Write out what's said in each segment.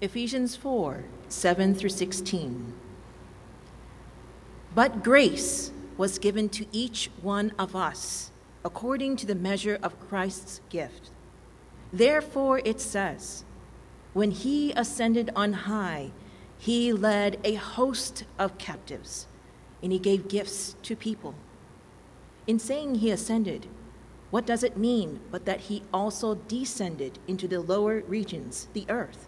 Ephesians 4 7 through 16. But grace was given to each one of us according to the measure of Christ's gift. Therefore, it says, When he ascended on high, he led a host of captives, and he gave gifts to people. In saying he ascended, what does it mean but that he also descended into the lower regions, the earth?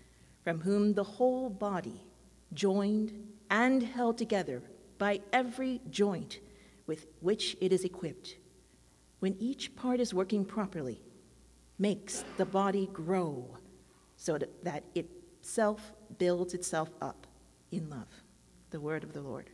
from whom the whole body, joined and held together by every joint with which it is equipped, when each part is working properly, makes the body grow so that itself builds itself up in love. The word of the Lord.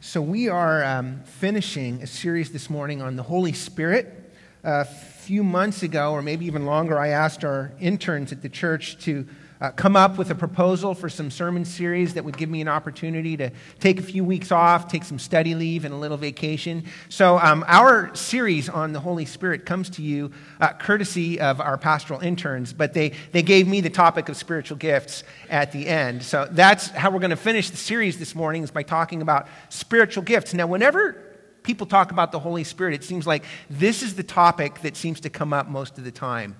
So, we are um, finishing a series this morning on the Holy Spirit. A few months ago, or maybe even longer, I asked our interns at the church to uh, come up with a proposal for some sermon series that would give me an opportunity to take a few weeks off, take some study leave, and a little vacation. So, um, our series on the Holy Spirit comes to you uh, courtesy of our pastoral interns, but they, they gave me the topic of spiritual gifts at the end. So, that's how we're going to finish the series this morning, is by talking about spiritual gifts. Now, whenever people talk about the Holy Spirit, it seems like this is the topic that seems to come up most of the time.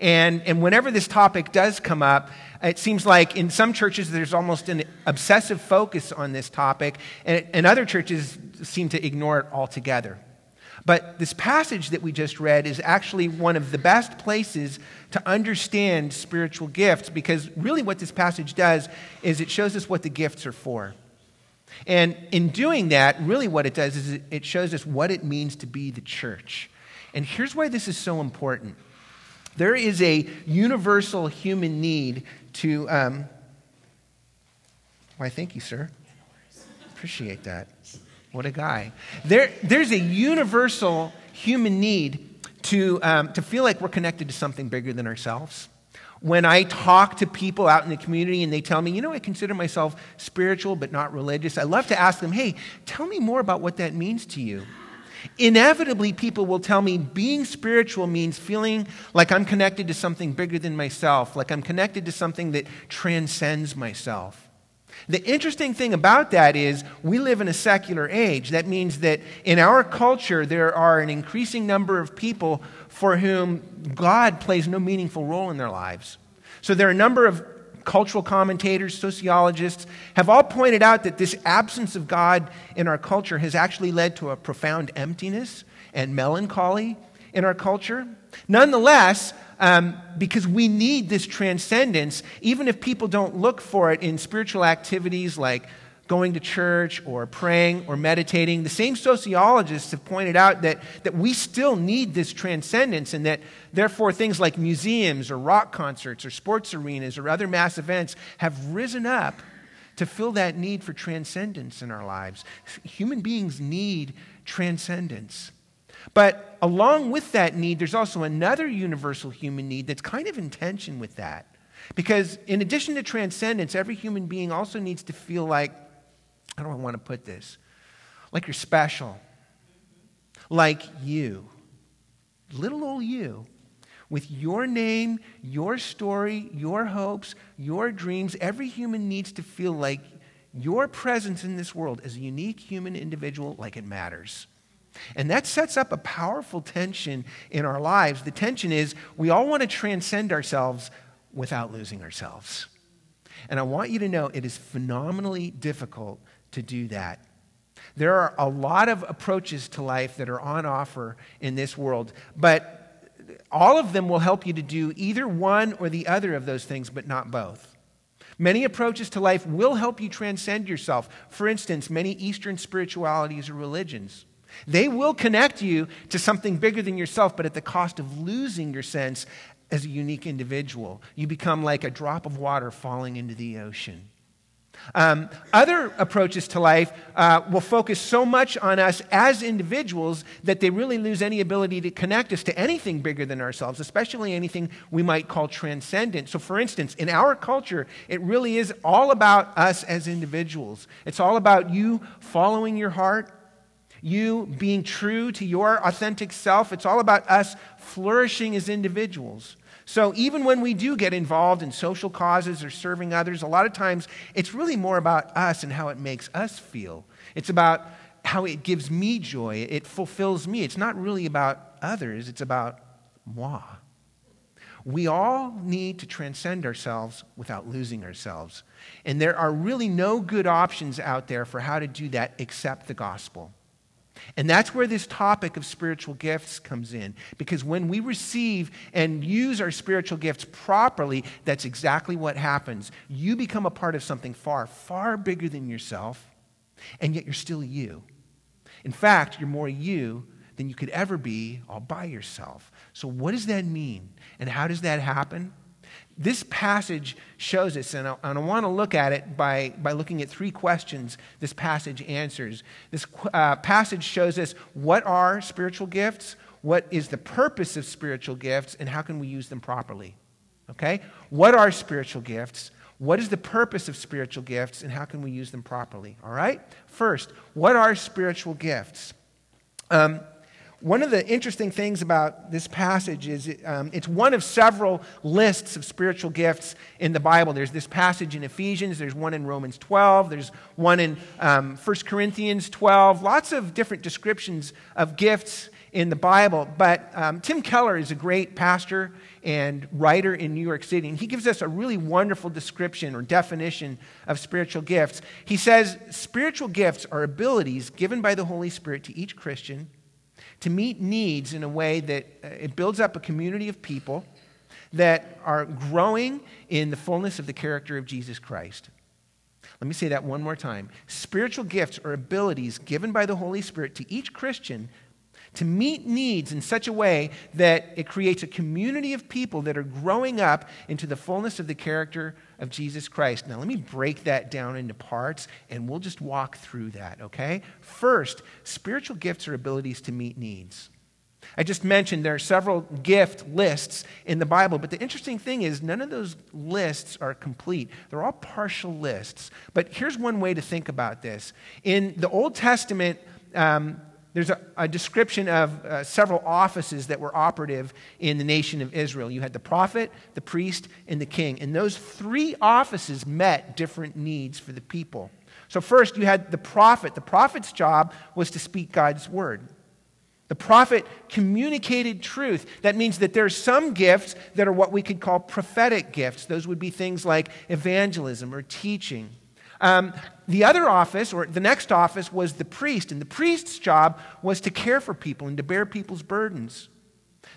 And, and whenever this topic does come up, it seems like in some churches there's almost an obsessive focus on this topic, and, and other churches seem to ignore it altogether. But this passage that we just read is actually one of the best places to understand spiritual gifts because really what this passage does is it shows us what the gifts are for. And in doing that, really what it does is it shows us what it means to be the church. And here's why this is so important. There is a universal human need to. Um, why, thank you, sir. Appreciate that. What a guy. There, there's a universal human need to, um, to feel like we're connected to something bigger than ourselves. When I talk to people out in the community and they tell me, you know, I consider myself spiritual but not religious, I love to ask them, hey, tell me more about what that means to you. Inevitably, people will tell me being spiritual means feeling like I'm connected to something bigger than myself, like I'm connected to something that transcends myself. The interesting thing about that is we live in a secular age. That means that in our culture, there are an increasing number of people for whom God plays no meaningful role in their lives. So there are a number of cultural commentators, sociologists have all pointed out that this absence of God in our culture has actually led to a profound emptiness and melancholy in our culture. Nonetheless, um, because we need this transcendence, even if people don't look for it in spiritual activities like going to church or praying or meditating. The same sociologists have pointed out that, that we still need this transcendence and that therefore things like museums or rock concerts or sports arenas or other mass events have risen up to fill that need for transcendence in our lives. Human beings need transcendence. But along with that need, there's also another universal human need that's kind of in tension with that. Because in addition to transcendence, every human being also needs to feel like I want to put this? Like you're special. Like you. Little old you. With your name, your story, your hopes, your dreams, every human needs to feel like your presence in this world as a unique human individual, like it matters. And that sets up a powerful tension in our lives. The tension is we all want to transcend ourselves without losing ourselves. And I want you to know it is phenomenally difficult to do that. There are a lot of approaches to life that are on offer in this world, but all of them will help you to do either one or the other of those things, but not both. Many approaches to life will help you transcend yourself. For instance, many Eastern spiritualities or religions. They will connect you to something bigger than yourself, but at the cost of losing your sense as a unique individual. You become like a drop of water falling into the ocean. Um, other approaches to life uh, will focus so much on us as individuals that they really lose any ability to connect us to anything bigger than ourselves, especially anything we might call transcendent. So, for instance, in our culture, it really is all about us as individuals. It's all about you following your heart, you being true to your authentic self. It's all about us flourishing as individuals. So even when we do get involved in social causes or serving others, a lot of times it's really more about us and how it makes us feel. It's about how it gives me joy, it fulfills me. It's not really about others, it's about moi. We all need to transcend ourselves without losing ourselves. And there are really no good options out there for how to do that except the gospel. And that's where this topic of spiritual gifts comes in. Because when we receive and use our spiritual gifts properly, that's exactly what happens. You become a part of something far, far bigger than yourself, and yet you're still you. In fact, you're more you than you could ever be all by yourself. So, what does that mean? And how does that happen? This passage shows us, and I, and I, want to look at it by, by looking at three questions this passage answers. This uh, passage shows us what are spiritual gifts, what is the purpose of spiritual gifts, and how can we use them properly. Okay? What are spiritual gifts? What is the purpose of spiritual gifts, and how can we use them properly? All right? First, what are spiritual gifts? Um, one of the interesting things about this passage is it, um, it's one of several lists of spiritual gifts in the Bible. There's this passage in Ephesians, there's one in Romans 12, there's one in um, 1 Corinthians 12, lots of different descriptions of gifts in the Bible. But um, Tim Keller is a great pastor and writer in New York City, and he gives us a really wonderful description or definition of spiritual gifts. He says, Spiritual gifts are abilities given by the Holy Spirit to each Christian to meet needs in a way that uh, it builds up a community of people that are growing in the fullness of the character of Jesus Christ. Let me say that one more time. Spiritual gifts are abilities given by the Holy Spirit to each Christian to meet needs in such a way that it creates a community of people that are growing up into the fullness of the character of Jesus Christ. Now, let me break that down into parts and we'll just walk through that, okay? First, spiritual gifts are abilities to meet needs. I just mentioned there are several gift lists in the Bible, but the interesting thing is none of those lists are complete. They're all partial lists. But here's one way to think about this. In the Old Testament, um, there's a, a description of uh, several offices that were operative in the nation of Israel. You had the prophet, the priest, and the king. And those three offices met different needs for the people. So, first, you had the prophet. The prophet's job was to speak God's word. The prophet communicated truth. That means that there are some gifts that are what we could call prophetic gifts. Those would be things like evangelism or teaching. Um, the other office, or the next office, was the priest, and the priest's job was to care for people and to bear people's burdens.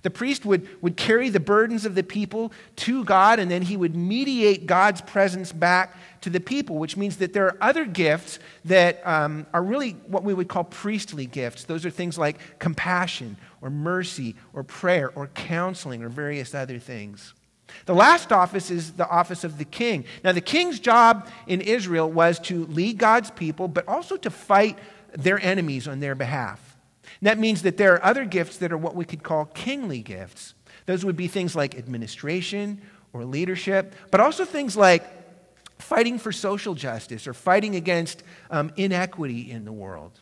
The priest would, would carry the burdens of the people to God, and then he would mediate God's presence back to the people, which means that there are other gifts that um, are really what we would call priestly gifts. Those are things like compassion, or mercy, or prayer, or counseling, or various other things. The last office is the office of the king. Now, the king's job in Israel was to lead God's people, but also to fight their enemies on their behalf. And that means that there are other gifts that are what we could call kingly gifts. Those would be things like administration or leadership, but also things like fighting for social justice or fighting against um, inequity in the world.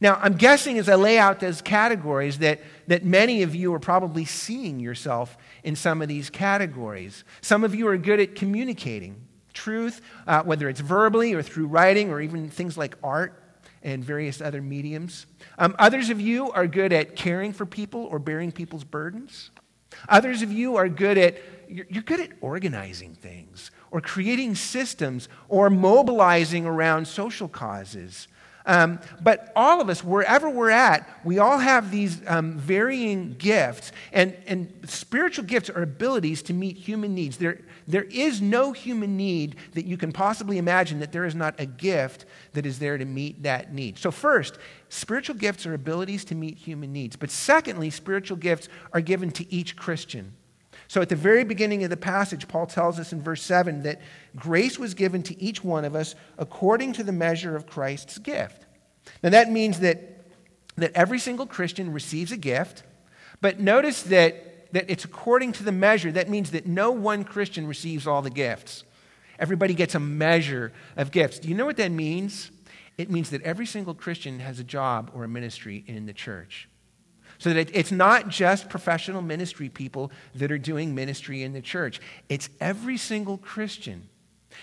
Now, I'm guessing as I lay out those categories that, that many of you are probably seeing yourself in some of these categories. Some of you are good at communicating truth, uh, whether it's verbally or through writing or even things like art and various other mediums. Um, others of you are good at caring for people or bearing people's burdens. Others of you are good at, you're, you're good at organizing things or creating systems or mobilizing around social causes. Um, but all of us, wherever we're at, we all have these um, varying gifts. And, and spiritual gifts are abilities to meet human needs. There, there is no human need that you can possibly imagine that there is not a gift that is there to meet that need. So, first, spiritual gifts are abilities to meet human needs. But secondly, spiritual gifts are given to each Christian. So, at the very beginning of the passage, Paul tells us in verse 7 that grace was given to each one of us according to the measure of Christ's gift. Now, that means that, that every single Christian receives a gift, but notice that, that it's according to the measure. That means that no one Christian receives all the gifts. Everybody gets a measure of gifts. Do you know what that means? It means that every single Christian has a job or a ministry in the church. So that it's not just professional ministry people that are doing ministry in the church, it's every single Christian.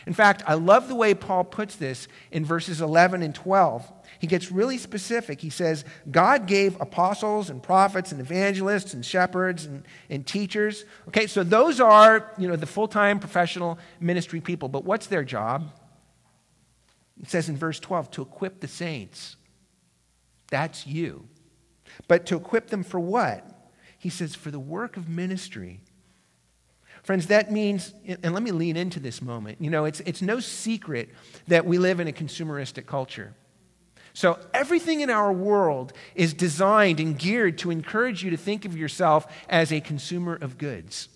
In fact, I love the way Paul puts this in verses 11 and 12. He gets really specific. He says, God gave apostles and prophets and evangelists and shepherds and, and teachers. Okay, so those are, you know, the full-time professional ministry people. But what's their job? It says in verse 12, to equip the saints. That's you. But to equip them for what? He says, for the work of ministry. Friends, that means, and let me lean into this moment. You know, it's, it's no secret that we live in a consumeristic culture. So, everything in our world is designed and geared to encourage you to think of yourself as a consumer of goods.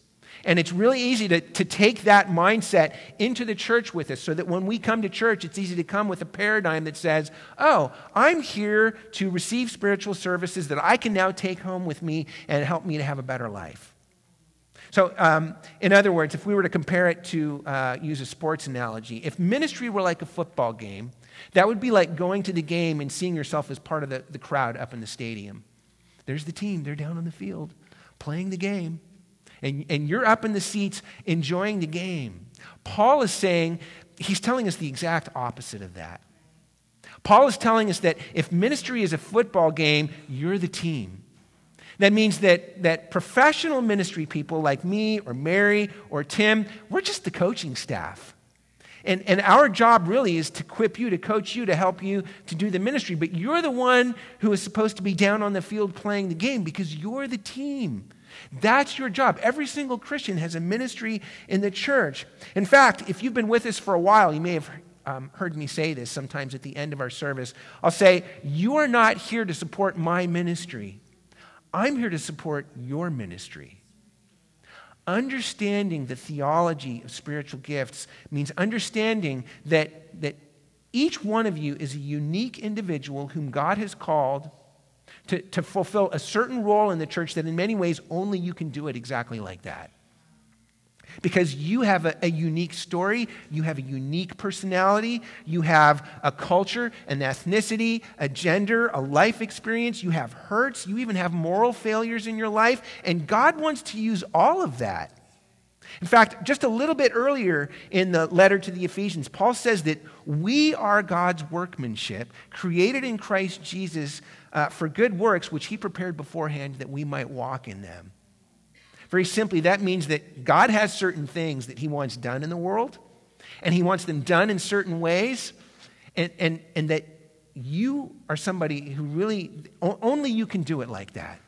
And it's really easy to, to take that mindset into the church with us so that when we come to church, it's easy to come with a paradigm that says, oh, I'm here to receive spiritual services that I can now take home with me and help me to have a better life. So, um, in other words, if we were to compare it to uh, use a sports analogy, if ministry were like a football game, that would be like going to the game and seeing yourself as part of the, the crowd up in the stadium. There's the team, they're down on the field playing the game and, and you're up in the seats enjoying the game. Paul is saying, he's telling us the exact opposite of that. Paul is telling us that if ministry is a football game, you're the team. That means that, that professional ministry people like me or Mary or Tim, we're just the coaching staff. And, and our job really is to equip you, to coach you, to help you to do the ministry. But you're the one who is supposed to be down on the field playing the game because you're the team. That's your job. Every single Christian has a ministry in the church. In fact, if you've been with us for a while, you may have um, heard me say this sometimes at the end of our service. I'll say, You are not here to support my ministry, I'm here to support your ministry. Understanding the theology of spiritual gifts means understanding that, that each one of you is a unique individual whom God has called to, to fulfill a certain role in the church that in many ways only you can do it exactly like that. Because you have a, a, unique story, you have a unique personality, you have a culture, an ethnicity, a gender, a life experience, you have hurts, you even have moral failures in your life, and God wants to use all of that. In fact, just a little bit earlier in the letter to the Ephesians, Paul says that we are God's workmanship, created in Christ Jesus uh, for good works which he prepared beforehand that we might walk in them. Very simply, that means that God has certain things that he wants done in the world, and he wants them done in certain ways, and, and, and that you are somebody who really, only you can do it like that.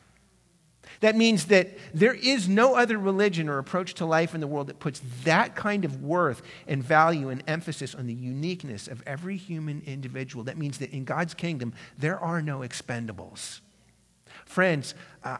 That means that there is no other religion or approach to life in the world that puts that kind of worth and value and emphasis on the uniqueness of every human individual. That means that in God's kingdom, there are no expendables. Friends, uh,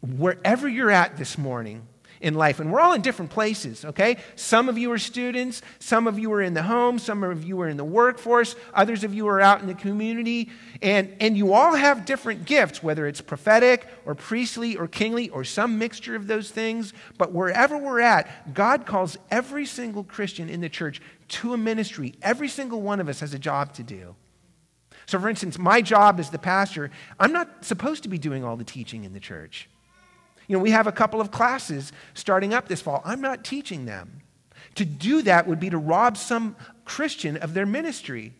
wherever you're at this morning, in life. And we're all in different places, okay? Some of you are students, some of you are in the home, some of you are in the workforce, others of you are out in the community. And, and you all have different gifts, whether it's prophetic or priestly or kingly or some mixture of those things. But wherever we're at, God calls every single Christian in the church to a ministry. Every single one of us has a job to do. So, for instance, my job as the pastor, I'm not supposed to be doing all the teaching in the church. You know, we have a couple of classes starting up this fall. I'm not teaching them. To do that would be to rob some Christian of their ministry.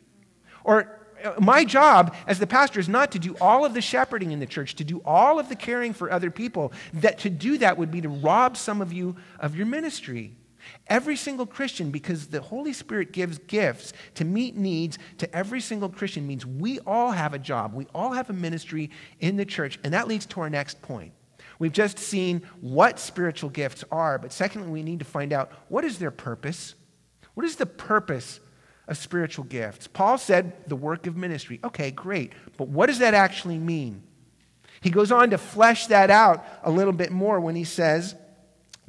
Or uh, my job as the pastor is not to do all of the shepherding in the church, to do all of the caring for other people. That to do that would be to rob some of you of your ministry. Every single Christian, because the Holy Spirit gives gifts to meet needs to every single Christian, means we all have a job. We all have a ministry in the church. And that leads to our next point. We've just seen what spiritual gifts are, but secondly, we need to find out what is their purpose? What is the purpose of spiritual gifts? Paul said the work of ministry. Okay, great. But what does that actually mean? He goes on to flesh that out a little bit more when he says,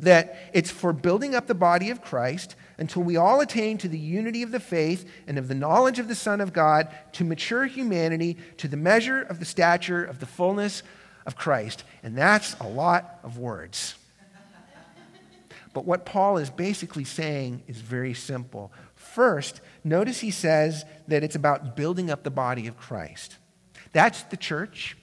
that it's for building up the body of Christ until we all attain to the unity of the faith and of the knowledge of the Son of God, to mature humanity, to the measure of the stature of the fullness of Christ. And that's a lot of words. but what Paul is basically saying is very simple. First, notice he says that it's about building up the body of Christ. That's the church.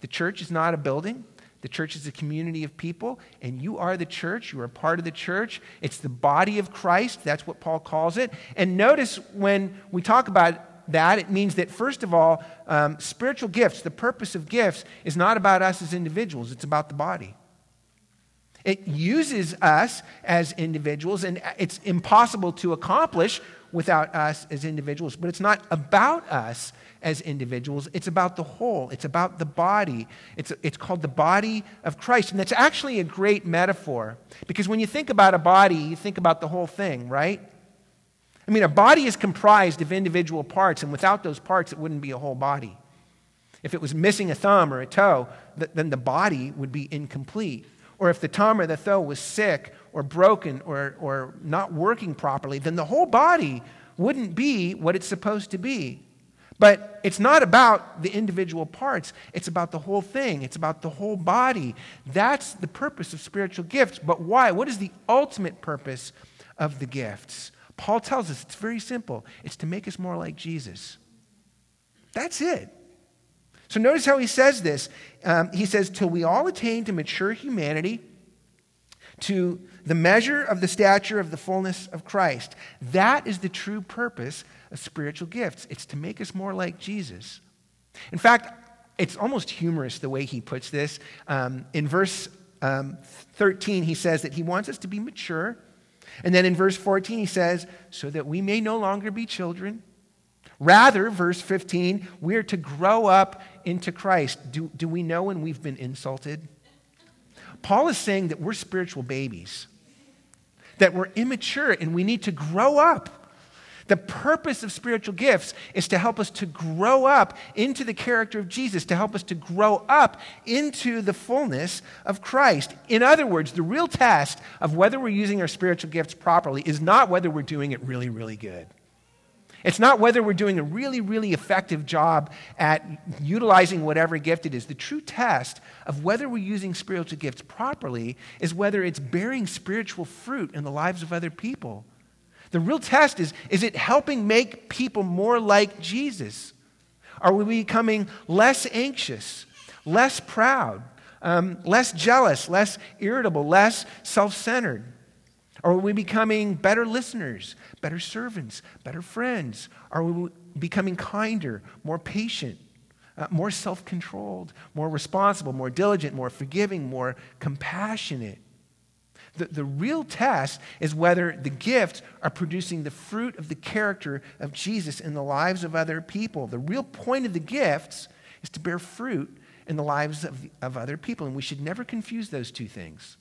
The church is not a building. The church is a community of people, and you are the church. You are part of the church. It's the body of Christ. That's what Paul calls it. And notice when we talk about that, it means that, first of all, um, spiritual gifts, the purpose of gifts, is not about us as individuals, it's about the body. It uses us as individuals, and it's impossible to accomplish without us as individuals. But it's not about us as individuals, it's about the whole, it's about the body. It's, it's called the body of Christ. And that's actually a great metaphor because when you think about a body, you think about the whole thing, right? I mean, a body is comprised of individual parts, and without those parts, it wouldn't be a whole body. If it was missing a thumb or a toe, then the body would be incomplete. Or if the thumb or the toe was sick or broken or, or not working properly, then the whole body wouldn't be what it's supposed to be. But it's not about the individual parts, it's about the whole thing, it's about the whole body. That's the purpose of spiritual gifts. But why? What is the ultimate purpose of the gifts? Paul tells us it's very simple it's to make us more like Jesus. That's it. So notice how he says this. Um, he says, Till we all attain to mature humanity, to the measure of the stature of the fullness of Christ. That is the true purpose of spiritual gifts. It's to make us more like Jesus. In fact, it's almost humorous the way he puts this. Um, in verse um, 13, he says that he wants us to be mature. And then in verse 14, he says, so that we may no longer be children. Rather, verse 15, we are to grow up into Christ. Do, do we know when we've been insulted? Paul is saying that we're spiritual babies, that we're immature and we need to grow up. The purpose of spiritual gifts is to help us to grow up into the character of Jesus, to help us to grow up into the fullness of Christ. In other words, the real test of whether we're using our spiritual gifts properly is not whether we're doing it really, really good. It's not whether we're doing a really, really effective job at utilizing whatever gift it is. The true test of whether we're using spiritual gifts properly is whether it's bearing spiritual fruit in the lives of other people. The real test is is it helping make people more like Jesus? Are we becoming less anxious, less proud, um, less jealous, less irritable, less self centered? Are we becoming better listeners, better servants, better friends? Are we becoming kinder, more patient, uh, more self controlled, more responsible, more diligent, more forgiving, more compassionate? The, the real test is whether the gifts are producing the fruit of the character of Jesus in the lives of other people. The real point of the gifts is to bear fruit in the lives of, of other people, and we should never confuse those two things.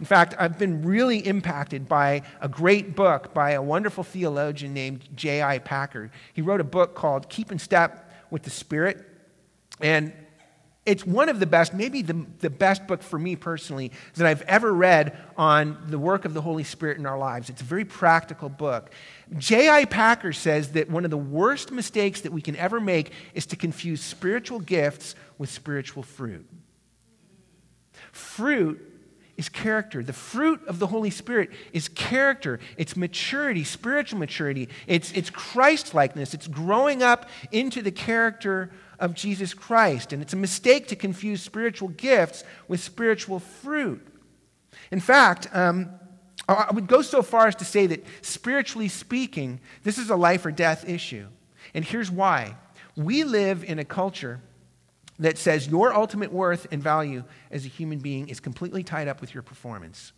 In fact, I've been really impacted by a great book by a wonderful theologian named J.I. Packer. He wrote a book called Keep in Step with the Spirit. And it's one of the best, maybe the, the best book for me personally that I've ever read on the work of the Holy Spirit in our lives. It's a very practical book. J.I. Packer says that one of the worst mistakes that we can ever make is to confuse spiritual gifts with spiritual fruit. Fruit is character. The fruit of the Holy Spirit is character. It's maturity, spiritual maturity. It's, it's Christ likeness. It's growing up into the character of Jesus Christ. And it's a mistake to confuse spiritual gifts with spiritual fruit. In fact, um, I would go so far as to say that spiritually speaking, this is a life or death issue. And here's why We live in a culture that says your ultimate worth and value as a human being is completely tied up with your performance.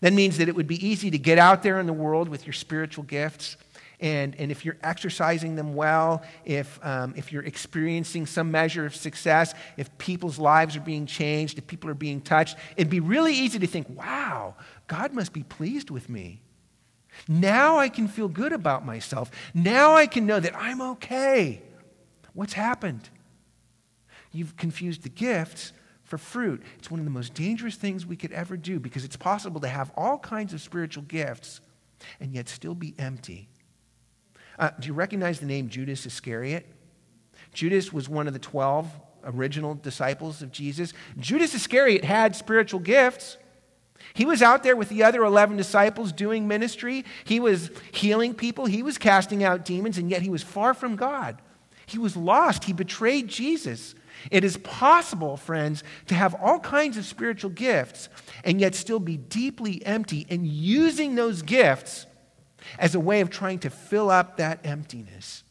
That means that it would be easy to get out there in the world with your spiritual gifts. And, and if you're exercising them well, if, um, if you're experiencing some measure of success, if people's lives are being changed, if people are being touched, it'd be really easy to think, wow, God must be pleased with me. Now I can feel good about myself. Now I can know that I'm okay. What's happened? You've confused the gifts for fruit. It's one of the most dangerous things we could ever do because it's possible to have all kinds of spiritual gifts and yet still be empty. Uh, do you recognize the name Judas Iscariot? Judas was one of the 12 original disciples of Jesus. Judas Iscariot had spiritual gifts. He was out there with the other 11 disciples doing ministry. He was healing people. He was casting out demons, and yet he was far from God. He was lost. He betrayed Jesus. It is possible, friends, to have all kinds of spiritual gifts and yet still be deeply empty and using those gifts as a way of trying to fill up that emptiness.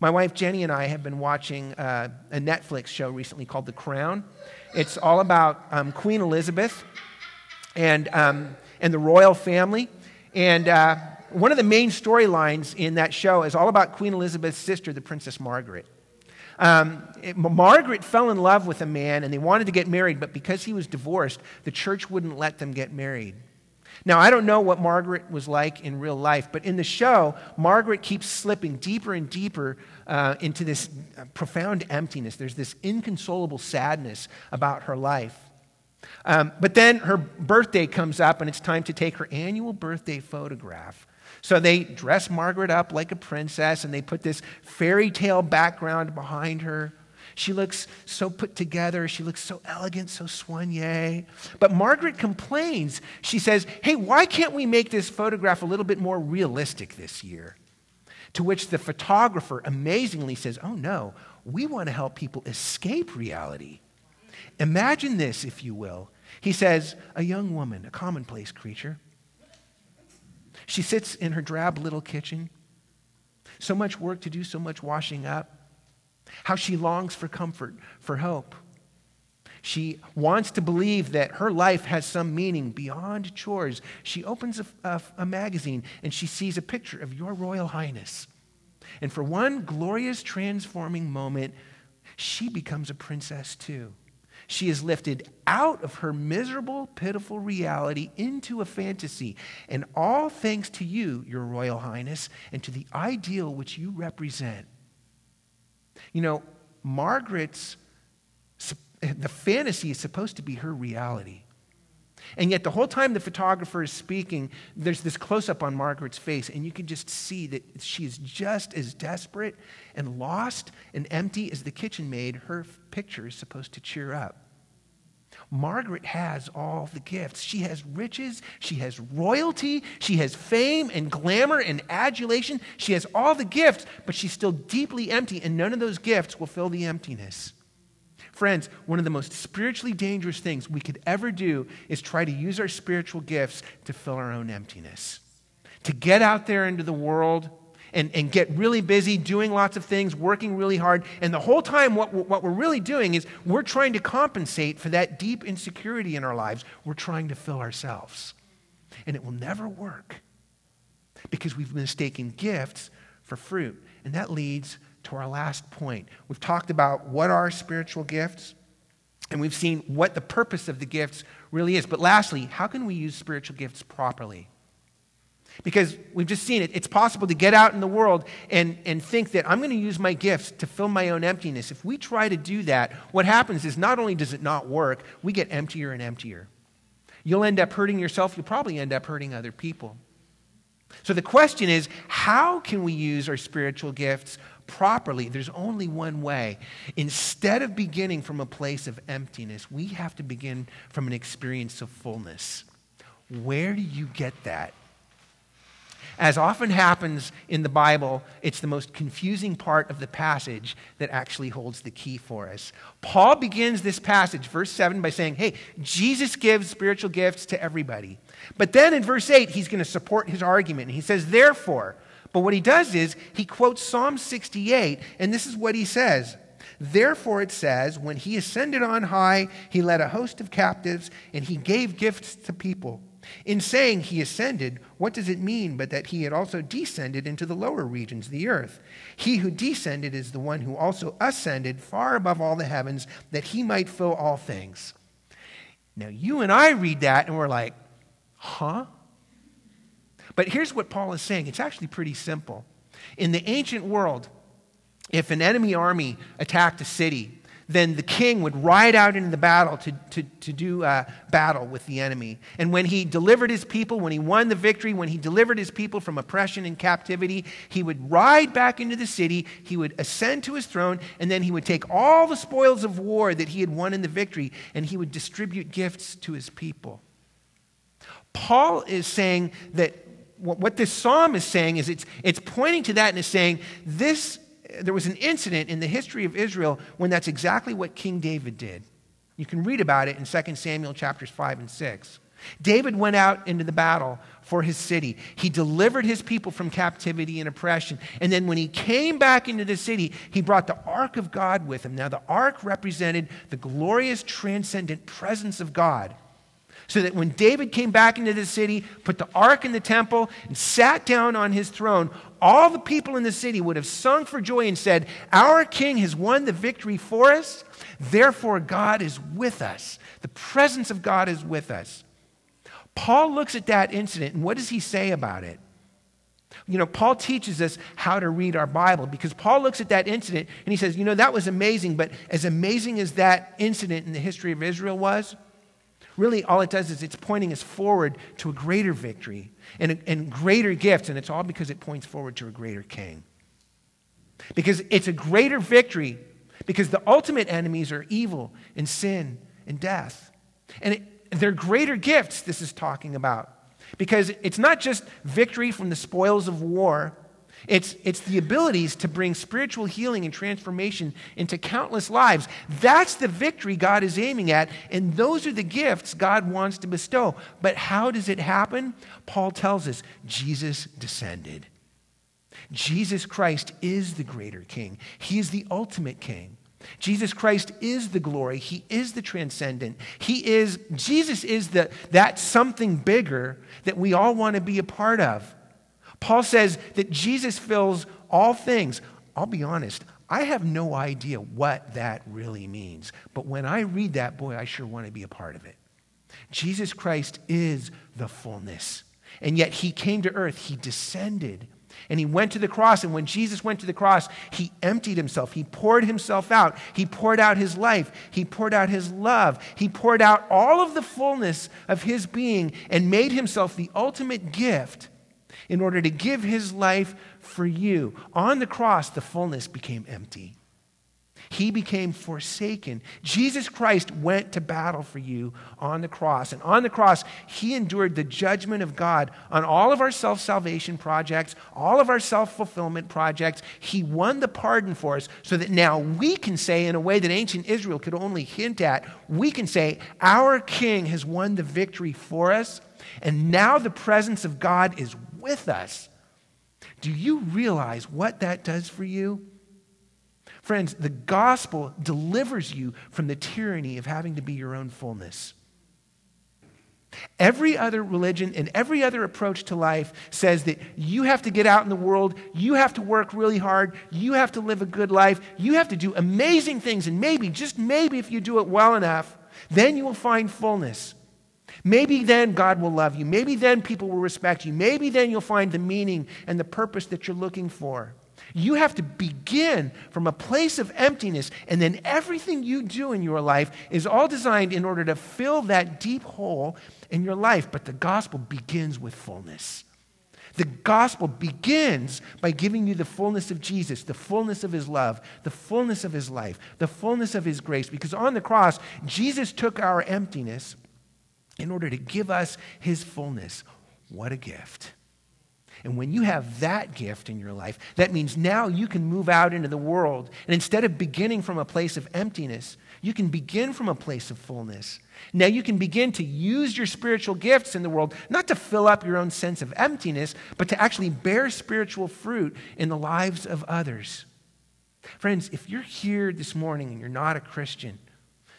My wife Jenny and I have been watching uh, a Netflix show recently called The Crown. It's all about um, Queen Elizabeth and, um, and the royal family. And uh, one of the main storylines in that show is all about Queen Elizabeth's sister, the Princess Margaret. Um, it, Margaret fell in love with a man and they wanted to get married, but because he was divorced, the church wouldn't let them get married. Now, I don't know what Margaret was like in real life, but in the show, Margaret keeps slipping deeper and deeper uh, into this uh, profound emptiness. There's this inconsolable sadness about her life. Um, but then her birthday comes up, and it's time to take her annual birthday photograph. So they dress Margaret up like a princess and they put this fairy tale background behind her. She looks so put together. She looks so elegant, so soigné. But Margaret complains. She says, Hey, why can't we make this photograph a little bit more realistic this year? To which the photographer amazingly says, Oh, no, we want to help people escape reality. Imagine this, if you will. He says, A young woman, a commonplace creature, she sits in her drab little kitchen. So much work to do, so much washing up. How she longs for comfort, for hope. She wants to believe that her life has some meaning beyond chores. She opens a, a, a, magazine and she sees a picture of Your Royal Highness. And for one glorious transforming moment, she becomes a princess too. She is lifted out of her miserable, pitiful reality into a fantasy. And all thanks to you, Your Royal Highness, and to the ideal which you represent. You know, Margaret's, the fantasy is supposed to be her reality. And yet, the whole time the photographer is speaking, there's this close up on Margaret's face, and you can just see that she is just as desperate and lost and empty as the kitchen maid her picture is supposed to cheer up. Margaret has all the gifts. She has riches, she has royalty, she has fame and glamour and adulation. She has all the gifts, but she's still deeply empty, and none of those gifts will fill the emptiness. Friends, one of the most spiritually dangerous things we could ever do is try to use our spiritual gifts to fill our own emptiness. To get out there into the world and, and get really busy doing lots of things, working really hard. And the whole time, what, what we're really doing is we're trying to compensate for that deep insecurity in our lives. We're trying to fill ourselves. And it will never work because we've mistaken gifts for fruit. And that leads to our last point. We've talked about what are spiritual gifts, and we've seen what the purpose of the gifts really is. But lastly, how can we use spiritual gifts properly? Because we've just seen it. It's possible to get out in the world and, and think that I'm going to use my gifts to fill my own emptiness. If we try to do that, what happens is not only does it not work, we get emptier and emptier. You'll end up hurting yourself, you'll probably end up hurting other people. So the question is how can we use our spiritual gifts properly? There's only one way. Instead of beginning from a place of emptiness, we have to begin from an experience of fullness. Where do you get that? As often happens in the Bible, it's the most confusing part of the passage that actually holds the key for us. Paul begins this passage, verse 7, by saying, Hey, Jesus gives spiritual gifts to everybody. But then in verse 8, he's going to support his argument. And he says, Therefore, But what he does is he quotes Psalm 68, and this is what he says. Therefore, it says, when he ascended on high, he led a host of captives and he gave gifts to people. In saying he ascended, what does it mean but that he had also descended into the lower regions of the earth? He who descended is the one who also ascended far above all the heavens that he might fill all things. Now, you and I read that and we're like, huh? But here's what Paul is saying it's actually pretty simple. In the ancient world, if an enemy army attacked a city, then the king would ride out into the battle to, to, to do uh, battle with the enemy. And when he delivered his people, when he won the victory, when he delivered his people from oppression and captivity, he would ride back into the city, he would ascend to his throne, and then he would take all the spoils of war that he had won in the victory, and he would distribute gifts to his people. Paul is saying that what this psalm is saying is it's, it's pointing to that and is saying this there was an incident in the history of Israel when that's exactly what King David did. You can read about it in 2 Samuel chapters 5 and 6. David went out into the battle for his city. He delivered his people from captivity and oppression. And then when he came back into the city, he brought the ark of God with him. Now, the ark represented the glorious, transcendent presence of God. So that when David came back into the city, put the ark in the temple, and sat down on his throne, all the people in the city would have sung for joy and said, Our king has won the victory for us. Therefore, God is with us. The presence of God is with us. Paul looks at that incident, and what does he say about it? You know, Paul teaches us how to read our Bible because Paul looks at that incident and he says, You know, that was amazing, but as amazing as that incident in the history of Israel was, really all it does is it's pointing us forward to a greater victory and, and greater gifts, and it's all because it points forward to a greater king. Because it's a greater victory, because the ultimate enemies are evil and sin and death. And it, they're greater gifts, this is talking about. Because it's not just victory from the spoils of war, it's, it's the abilities to bring spiritual healing and transformation into countless lives. That's the victory God is aiming at, and those are the gifts God wants to bestow. But how does it happen? Paul tells us Jesus descended. Jesus Christ is the greater king, He is the ultimate king. Jesus Christ is the glory. He is the transcendent. He is, Jesus is the, that something bigger that we all want to be a part of. Paul says that Jesus fills all things. I'll be honest, I have no idea what that really means. But when I read that, boy, I sure want to be a part of it. Jesus Christ is the fullness. And yet he came to earth, he descended. And he went to the cross. And when Jesus went to the cross, he emptied himself. He poured himself out. He poured out his life. He poured out his love. He poured out all of the fullness of his being and made himself the ultimate gift in order to give his life for you. On the cross, the fullness became empty. He became forsaken. Jesus Christ went to battle for you on the cross. And on the cross, He endured the judgment of God on all of our self salvation projects, all of our self fulfillment projects. He won the pardon for us so that now we can say, in a way that ancient Israel could only hint at, we can say, Our King has won the victory for us. And now the presence of God is with us. Do you realize what that does for you? Friends, the gospel delivers you from the tyranny of having to be your own fullness. Every other religion and every other approach to life says that you have to get out in the world, you have to work really hard, you have to live a good life, you have to do amazing things, and maybe, just maybe, if you do it well enough, then you will find fullness. Maybe then God will love you. Maybe then people will respect you. Maybe then you'll find the meaning and the purpose that you're looking for. You have to begin from a place of emptiness, and then everything you do in your life is all designed in order to fill that deep hole in your life. But the gospel begins with fullness. The gospel begins by giving you the fullness of Jesus, the fullness of his love, the fullness of his life, the fullness of his grace. Because on the cross, Jesus took our emptiness in order to give us his fullness. What a gift. And when you have that gift in your life, that means now you can move out into the world. And instead of beginning from a place of emptiness, you can begin from a place of fullness. Now you can begin to use your spiritual gifts in the world, not to fill up your own sense of emptiness, but to actually bear spiritual fruit in the lives of others. Friends, if you're here this morning and you're not a Christian,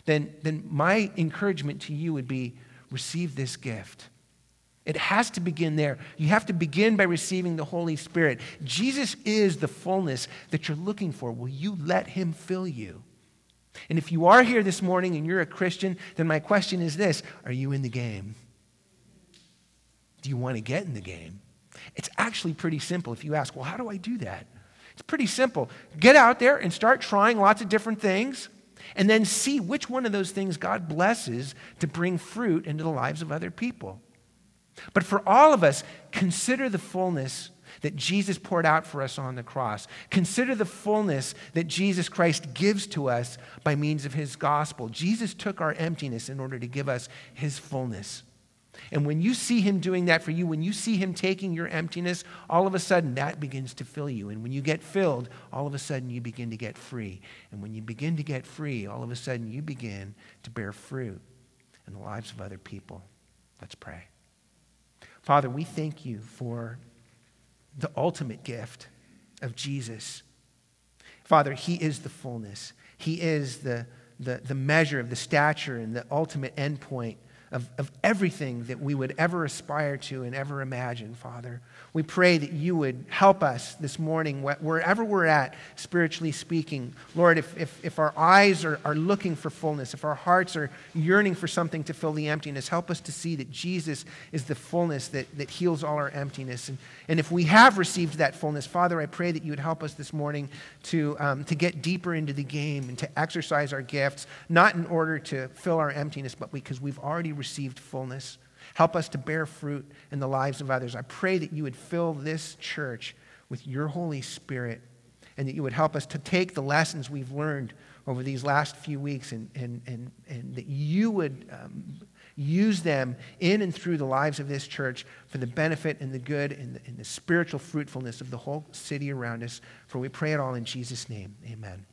then, then my encouragement to you would be receive this gift. It has to begin there. You have to begin by receiving the Holy Spirit. Jesus is the fullness that you're looking for. Will you let Him fill you? And if you are here this morning and you're a Christian, then my question is this Are you in the game? Do you want to get in the game? It's actually pretty simple. If you ask, well, how do I do that? It's pretty simple. Get out there and start trying lots of different things, and then see which one of those things God blesses to bring fruit into the lives of other people. But for all of us, consider the fullness that Jesus poured out for us on the cross. Consider the fullness that Jesus Christ gives to us by means of his gospel. Jesus took our emptiness in order to give us his fullness. And when you see him doing that for you, when you see him taking your emptiness, all of a sudden that begins to fill you. And when you get filled, all of a sudden you begin to get free. And when you begin to get free, all of a sudden you begin to bear fruit in the lives of other people. Let's pray. Father, we thank you for the ultimate gift of Jesus. Father, He is the fullness. He is the, the, the measure of the stature and the ultimate endpoint of, of everything that we would ever aspire to and ever imagine, Father. We pray that you would help us this morning, wherever we're at, spiritually speaking. Lord, if, if, if our eyes are, are looking for fullness, if our hearts are yearning for something to fill the emptiness, help us to see that Jesus is the fullness that, that heals all our emptiness. And, and if we have received that fullness, Father, I pray that you would help us this morning to, um, to get deeper into the game and to exercise our gifts, not in order to fill our emptiness, but because we've already received fullness. Help us to bear fruit in the lives of others. I pray that you would fill this church with your Holy Spirit and that you would help us to take the lessons we've learned over these last few weeks and, and, and, and that you would um, use them in and through the lives of this church for the benefit and the good and the, and the spiritual fruitfulness of the whole city around us. For we pray it all in Jesus' name. Amen.